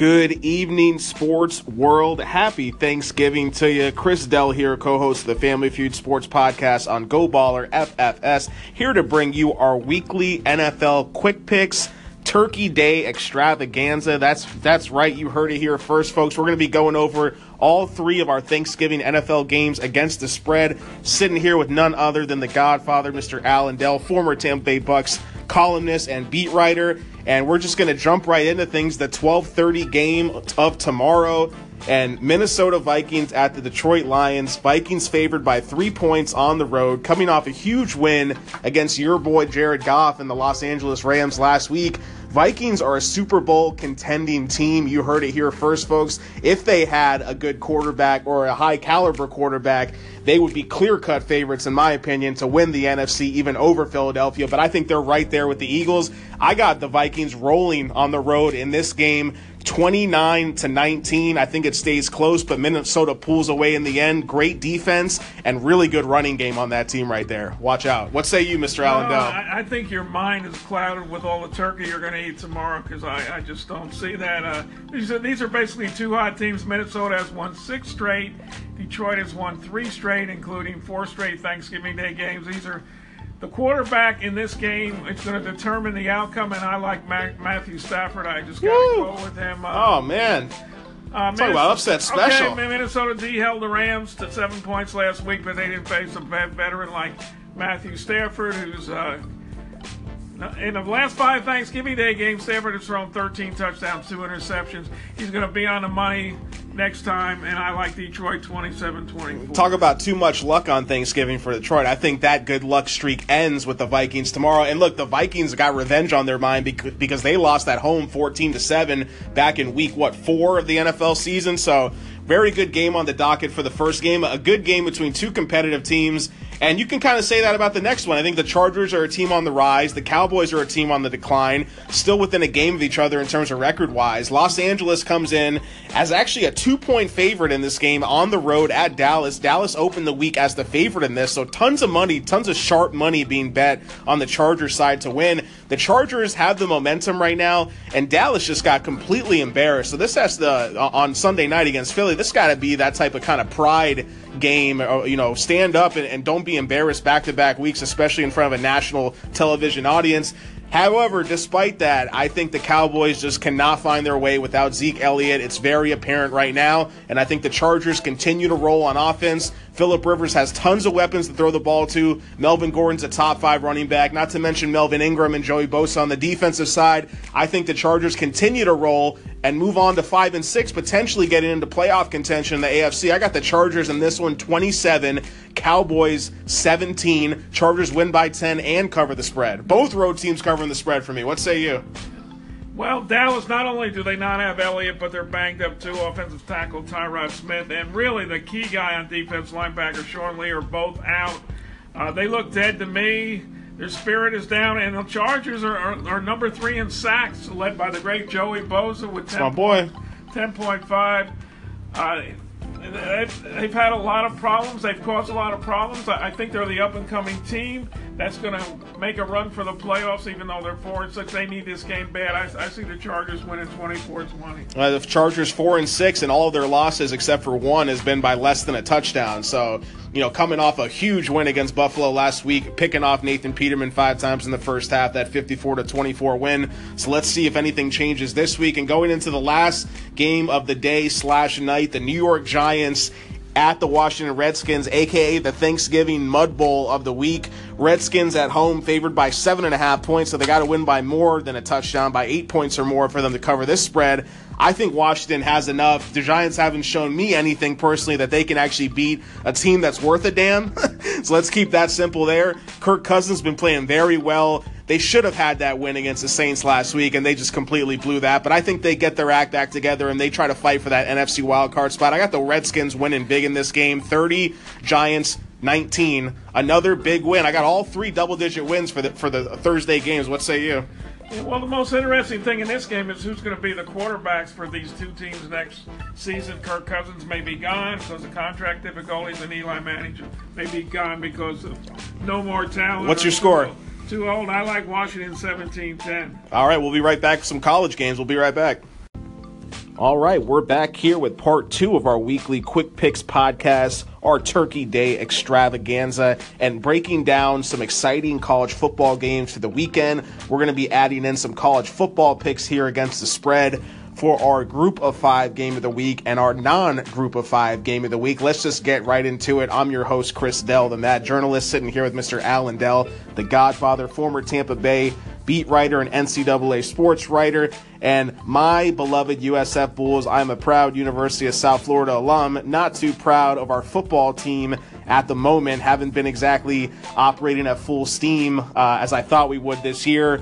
Good evening, sports world. Happy Thanksgiving to you. Chris Dell here, co host of the Family Feud Sports Podcast on Go Baller FFS, here to bring you our weekly NFL quick picks. Turkey Day extravaganza. That's that's right. You heard it here first, folks. We're going to be going over all three of our Thanksgiving NFL games against the spread. Sitting here with none other than the Godfather, Mr. Allen Dell, former Tampa Bay Bucks columnist and beat writer and we're just going to jump right into things. The 12:30 game of tomorrow and Minnesota Vikings at the Detroit Lions. Vikings favored by 3 points on the road coming off a huge win against your boy Jared Goff and the Los Angeles Rams last week. Vikings are a Super Bowl contending team. You heard it here first, folks. If they had a good quarterback or a high caliber quarterback, they would be clear cut favorites, in my opinion, to win the NFC even over Philadelphia. But I think they're right there with the Eagles. I got the Vikings rolling on the road in this game. 29 to 19. I think it stays close, but Minnesota pulls away in the end. Great defense and really good running game on that team right there. Watch out. What say you, Mr. Allen Dell? I, I, think your mind is clouded with all the turkey you're going to eat tomorrow because I, I, just don't see that. Uh, these, are, these are basically two hot teams. Minnesota has won six straight. Detroit has won three straight, including four straight Thanksgiving Day games. These are the quarterback in this game it's going to determine the outcome, and I like Matthew Stafford. I just got to go with him. Uh, oh man. Uh, Talk about upset special. Okay, Minnesota D held the Rams to seven points last week, but they didn't face a veteran like Matthew Stafford, who's uh, in the last five Thanksgiving Day games, Stafford has thrown 13 touchdowns, two interceptions. He's going to be on the money next time, and I like Detroit 27 24. Talk about too much luck on Thanksgiving for Detroit. I think that good luck streak ends with the Vikings tomorrow. And look, the Vikings got revenge on their mind because they lost at home 14 to 7 back in week, what, four of the NFL season. So, very good game on the docket for the first game. A good game between two competitive teams. And you can kind of say that about the next one. I think the Chargers are a team on the rise. The Cowboys are a team on the decline, still within a game of each other in terms of record wise. Los Angeles comes in as actually a two point favorite in this game on the road at Dallas. Dallas opened the week as the favorite in this, so tons of money, tons of sharp money being bet on the Chargers side to win. The Chargers have the momentum right now, and Dallas just got completely embarrassed. So this has the uh, on Sunday night against Philly. This got to be that type of kind of pride game. Or, you know, stand up and, and don't be embarrassed back to back weeks, especially in front of a national television audience. However, despite that, I think the Cowboys just cannot find their way without Zeke Elliott. It's very apparent right now, and I think the Chargers continue to roll on offense. Philip Rivers has tons of weapons to throw the ball to. Melvin Gordon's a top five running back, not to mention Melvin Ingram and Joey Bosa on the defensive side. I think the Chargers continue to roll and move on to five and six, potentially getting into playoff contention in the AFC. I got the Chargers in this one 27, Cowboys 17. Chargers win by 10 and cover the spread. Both road teams covering the spread for me. What say you? Well, Dallas, not only do they not have Elliott, but they're banged up too. Offensive tackle Tyron Smith, and really the key guy on defense, linebacker Sean Lee, are both out. Uh, they look dead to me. Their spirit is down, and the Chargers are, are, are number three in sacks, led by the great Joey Bosa with 10 my boy. 10.5. Uh, they've, they've, had a lot of problems. They've caused a lot of problems. I, I think they're the up and coming team that's going to make a run for the playoffs, even though they're four and six. They need this game bad. I, I see the Chargers winning 24-20. Uh, the Chargers four and six, and all of their losses except for one has been by less than a touchdown. So you know, coming off a huge win against Buffalo last week, picking off Nathan Peterman five times in the first half, that 54 to 24 win. So let's see if anything changes this week. And going into the last game of the day slash night, the New York Giants at the Washington Redskins, aka the Thanksgiving Mud Bowl of the week. Redskins at home favored by seven and a half points, so they got to win by more than a touchdown, by eight points or more for them to cover this spread. I think Washington has enough. The Giants haven't shown me anything personally that they can actually beat a team that's worth a damn. so let's keep that simple there. Kirk Cousins been playing very well. They should have had that win against the Saints last week, and they just completely blew that. But I think they get their act back together and they try to fight for that NFC wildcard spot. I got the Redskins winning big in this game 30, Giants 19. Another big win. I got all three double digit wins for the, for the Thursday games. What say you? Well, the most interesting thing in this game is who's going to be the quarterbacks for these two teams next season. Kirk Cousins may be gone because of contract difficulties, and Eli Manning may be gone because of no more talent. What's your score? Too old. I like Washington 17 10. All right, we'll be right back with some college games. We'll be right back. All right, we're back here with part two of our weekly Quick Picks podcast, our Turkey Day extravaganza, and breaking down some exciting college football games for the weekend. We're going to be adding in some college football picks here against the spread for our group of five game of the week and our non group of five game of the week. Let's just get right into it. I'm your host, Chris Dell, the Mad Journalist, sitting here with Mr. Alan Dell, the Godfather, former Tampa Bay beat writer and NCAA sports writer. And my beloved USF Bulls, I'm a proud University of South Florida alum, not too proud of our football team at the moment. Haven't been exactly operating at full steam uh, as I thought we would this year.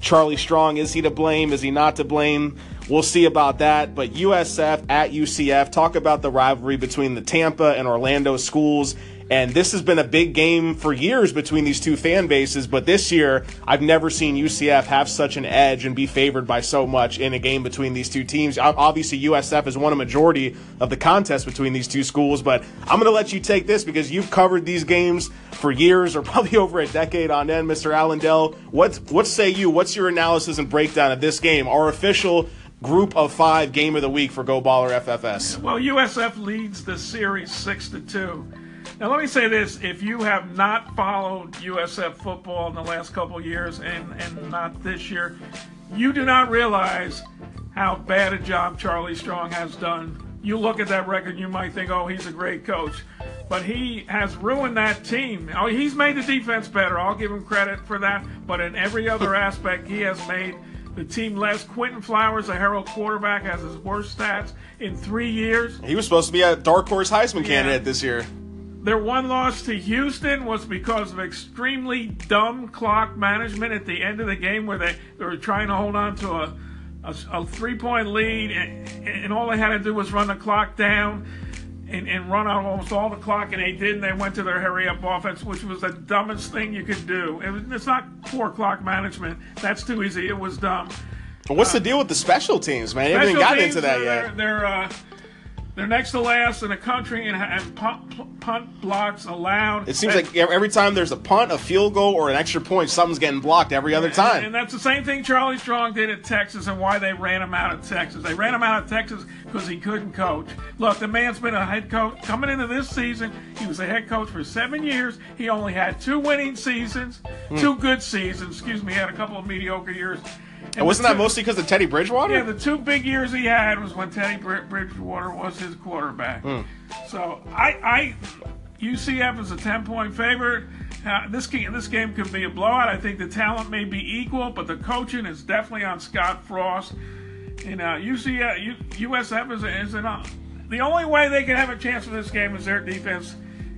Charlie Strong, is he to blame? Is he not to blame? We'll see about that. But USF at UCF, talk about the rivalry between the Tampa and Orlando schools. And this has been a big game for years between these two fan bases. But this year, I've never seen UCF have such an edge and be favored by so much in a game between these two teams. Obviously, USF has won a majority of the contest between these two schools. But I'm going to let you take this because you've covered these games for years or probably over a decade on end, Mr. Allen Dell. What, what say you? What's your analysis and breakdown of this game? Our official group of five game of the week for Go Baller FFS. Well, USF leads the series six to two. Now, let me say this: if you have not followed USF football in the last couple years and and not this year, you do not realize how bad a job Charlie Strong has done. You look at that record, you might think, "Oh, he's a great coach," but he has ruined that team. Oh, he's made the defense better. I'll give him credit for that. But in every other aspect, he has made the team less. Quinton Flowers, a Herald quarterback, has his worst stats in three years. He was supposed to be a dark horse Heisman yeah. candidate this year. Their one loss to Houston was because of extremely dumb clock management at the end of the game where they, they were trying to hold on to a, a, a three point lead, and, and, all they had to do was run the clock down and, and run out almost all the clock, and they did, and they went to their hurry up offense, which was the dumbest thing you could do. It was, it's not poor clock management, that's too easy. It was dumb. what's uh, the deal with the special teams, man? You haven't gotten into that yet. They're, they're uh, they're next to last in the country and, and punt, punt, blocks allowed. It seems and, like every time there's a punt, a field goal, or an extra point, something's getting blocked every other time. And, and, that's the same thing Charlie Strong did at Texas and why they ran him out of Texas. They ran him out of Texas because he couldn't coach. Look, the man's been a head coach. Coming into this season, he was a head coach for seven years. He only had two winning seasons, hmm. two good seasons. Excuse me, he had a couple of mediocre years. And wasn't that mostly because of Teddy Bridgewater? Yeah, the two big years he had was when Teddy Bridgewater was his quarterback. Mm. So I, I, UCF is a ten point favorite. Uh, this game, this game could be a blowout. I think the talent may be equal, but the coaching is definitely on Scott Frost. And uh, UCF, U, USF is, is an, uh, the only way they can have a chance in this game is their defense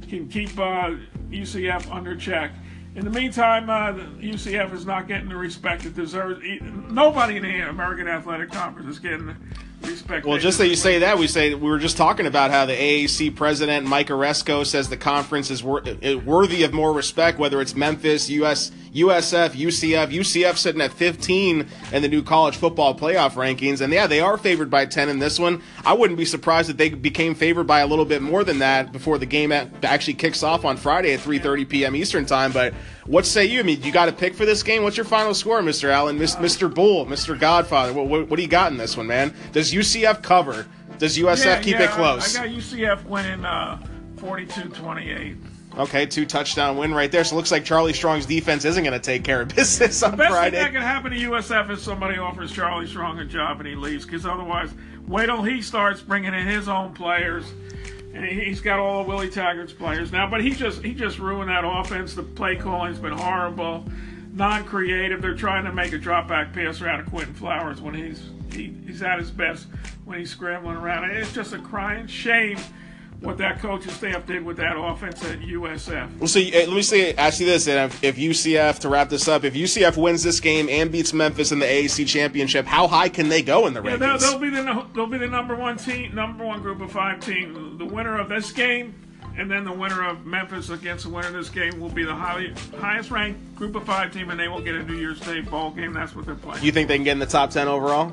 can keep uh, UCF under check. In the meantime, uh, UCF is not getting the respect it deserves. Nobody in the American Athletic Conference is getting respect. Well, just that you say that, we say we were just talking about how the AAC president Mike Aresco says the conference is wor- worthy of more respect, whether it's Memphis, US, USF, UCF. UCF sitting at 15 in the new college football playoff rankings, and yeah, they are favored by 10 in this one. I wouldn't be surprised if they became favored by a little bit more than that before the game actually kicks off on Friday at 3:30 p.m. Eastern time. But what say you? I mean, you got to pick for this game. What's your final score, Mr. Allen, Mr. Bull, Mr. Godfather? What, what, what, do you got in this one, man? Does UCF cover? Does USF yeah, keep yeah, it close? I got UCF winning uh, 42-28. Okay, two touchdown win right there. So it looks like Charlie Strong's defense isn't going to take care of business on the best Friday. thing that can happen to USF is somebody offers Charlie Strong a job and he leaves. Because otherwise, wait till he starts bringing in his own players, and he's got all of Willie Taggart's players now. But he just he just ruined that offense. The play calling's been horrible, non-creative. They're trying to make a drop back passer out of Quinton Flowers when he's he, he's at his best when he's scrambling around. It's just a crying shame what that coaching staff did with that offense at USF. Well, so eh, let me say, ask you this: and if, if UCF to wrap this up, if UCF wins this game and beats Memphis in the AAC championship, how high can they go in the yeah, rankings? They'll, they'll, be the they'll be the number one team, number one group of five team. The winner of this game. And then the winner of Memphis against the winner of this game will be the highly, highest ranked group of five team, and they will get a New Year's Day ball game. That's what they're playing. You think they can get in the top ten overall?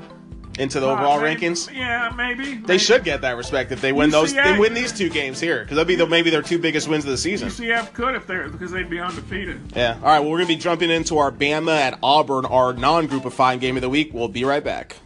Into the uh, overall maybe, rankings? Yeah, maybe. They maybe. should get that respect if they win UCF, those. They win these two games here because that'll be the, maybe their two biggest wins of the season. UCF could if they're because they'd be undefeated. Yeah. All right. Well, we're gonna be jumping into our Bama at Auburn, our non-group of five game of the week. We'll be right back.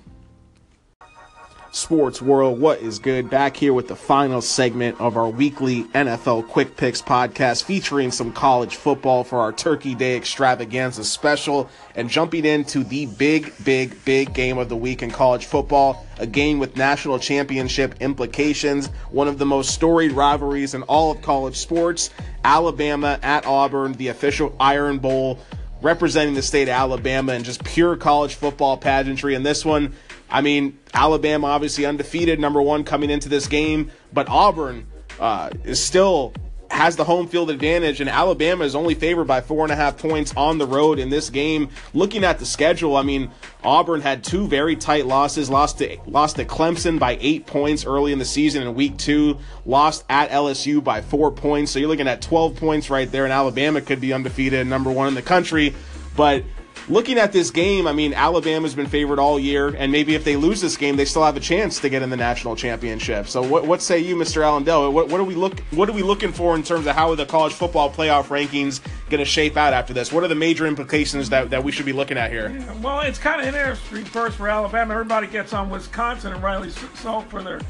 Sports world. What is good? Back here with the final segment of our weekly NFL Quick Picks podcast featuring some college football for our Turkey Day extravaganza special and jumping into the big, big, big game of the week in college football. A game with national championship implications, one of the most storied rivalries in all of college sports. Alabama at Auburn, the official Iron Bowl representing the state of Alabama and just pure college football pageantry. And this one, I mean, Alabama obviously undefeated, number one coming into this game, but Auburn uh, is still has the home field advantage, and Alabama is only favored by four and a half points on the road in this game. Looking at the schedule, I mean, Auburn had two very tight losses. Lost to lost to Clemson by eight points early in the season in week two. Lost at LSU by four points. So you're looking at 12 points right there, and Alabama could be undefeated, number one in the country. But looking at this game, I mean, Alabama's been favored all year, and maybe if they lose this game, they still have a chance to get in the national championship. So, what, what say you, Mr. Allen Dell? What, what are we look What are we looking for in terms of how are the college football playoff rankings going to shape out after this? What are the major implications that, that we should be looking at here? Yeah, well, it's kind of an interesting first for Alabama. Everybody gets on Wisconsin and Riley so for their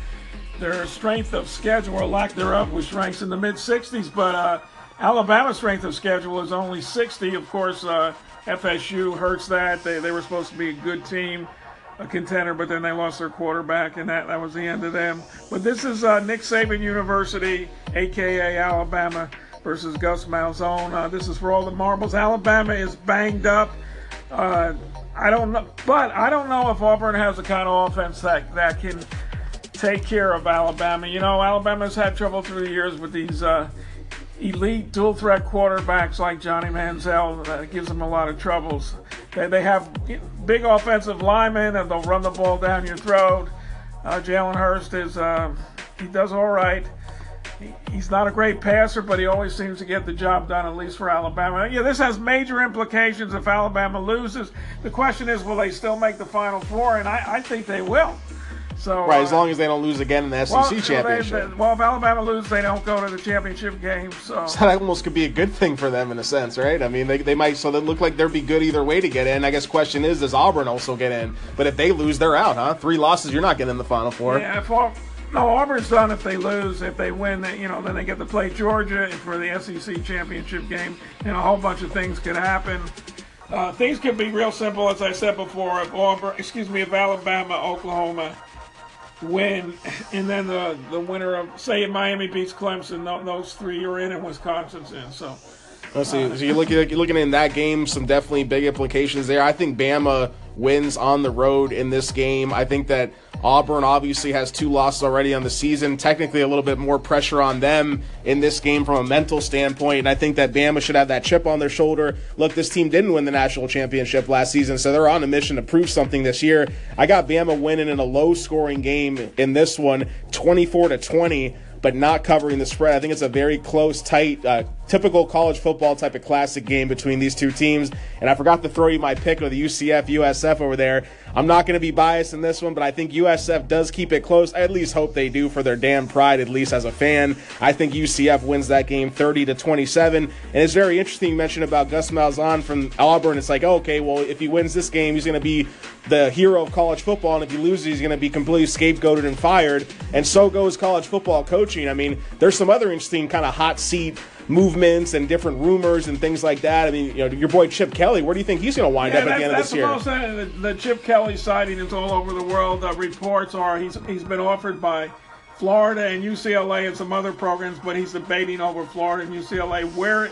their strength of schedule or lack thereof, which ranks in the mid 60s, but. Uh, Alabama's strength of schedule is only 60. Of course, uh, FSU hurts that. They, they were supposed to be a good team, a contender, but then they lost their quarterback, and that, that was the end of them. But this is uh, Nick Saban University, aka Alabama, versus Gus Malzahn. Uh, this is for all the marbles. Alabama is banged up. Uh, I don't know, but I don't know if Auburn has the kind of offense that that can take care of Alabama. You know, Alabama's had trouble through the years with these uh, elite dual threat quarterbacks like Johnny Manziel that gives them a lot of troubles. They, they have big offensive linemen and they'll run the ball down your throat. Uh, Jalen Hurts is uh, he does all right. He, he's not a great passer, but he always seems to get the job done, at least for Alabama. Yeah, this has major implications if Alabama loses. The question is, will they still make the Final Four? And I, I think they will. So right, as uh, long as they don't lose again in the SEC well, championship. They, they, well, if Alabama loses, they don't go to the championship game. So. so that almost could be a good thing for them in a sense, right? I mean, they, they might so they look like they'd be good either way to get in. I guess the question is, does Auburn also get in? But if they lose, they're out, huh? Three losses, you're not getting in the Final Four. Yeah, if no, Auburn's done if they lose. If they win, they, you know, then they get to play Georgia for the SEC championship game, and a whole bunch of things could happen. Uh, things could be real simple, as I said before. If Auburn, excuse me, if Alabama, Oklahoma win, and then the the winner of say Miami beats Clemson, those three you're in, and Wisconsin's in. So. Let's see. So you're looking, you're looking in that game, some definitely big implications there. I think Bama wins on the road in this game. I think that Auburn obviously has two losses already on the season. Technically, a little bit more pressure on them in this game from a mental standpoint. And I think that Bama should have that chip on their shoulder. Look, this team didn't win the national championship last season, so they're on a mission to prove something this year. I got Bama winning in a low scoring game in this one, 24 to 20 but not covering the spread. I think it's a very close, tight, uh, typical college football type of classic game between these two teams. And I forgot to throw you my pick of the UCF USF over there. I'm not going to be biased in this one, but I think USF does keep it close. I at least hope they do for their damn pride, at least as a fan. I think UCF wins that game 30 to 27. And it's very interesting you mentioned about Gus Malzahn from Auburn. It's like, okay, well, if he wins this game, he's going to be the hero of college football, and if he loses, he's going to be completely scapegoated and fired. And so goes college football coaching. I mean, there's some other interesting kind of hot seat movements and different rumors and things like that. I mean, you know, your boy Chip Kelly, where do you think he's going to wind yeah, up at the end of this year? That's the, the Chip Kelly sighting is all over the world. Uh, reports are he's he's been offered by Florida and UCLA and some other programs, but he's debating over Florida and UCLA. Where,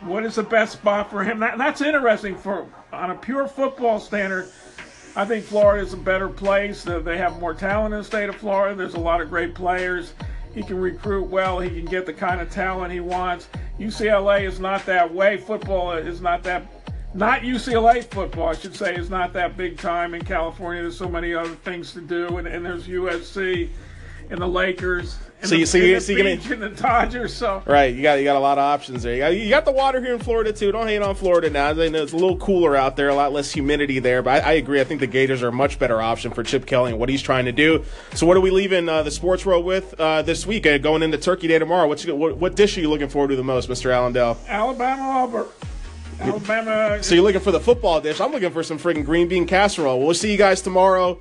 what is the best spot for him? That, that's interesting for on a pure football standard. I think Florida is a better place. They have more talent in the state of Florida. There's a lot of great players. He can recruit well. He can get the kind of talent he wants. UCLA is not that way. Football is not that. Not UCLA football, I should say, is not that big time in California. There's so many other things to do, and, and there's USC and the Lakers and so you, the, so you, so you gonna, the Dodgers. So right, you got you got a lot of options there. You got, you got the water here in Florida too. Don't hate on Florida now. I know it's a little cooler out there, a lot less humidity there. But I, I, agree. I think the Gators are a much better option for Chip Kelly and what he's trying to do. So what are we leaving uh, the sports world with uh, this week? Uh, going into Turkey Day tomorrow. What's what, what dish are you looking forward to the most, Mr. Allen Dell? Alabama Auburn. Alabama. So you're looking for the football dish. I'm looking for some friggin' green bean casserole. We'll see you guys tomorrow.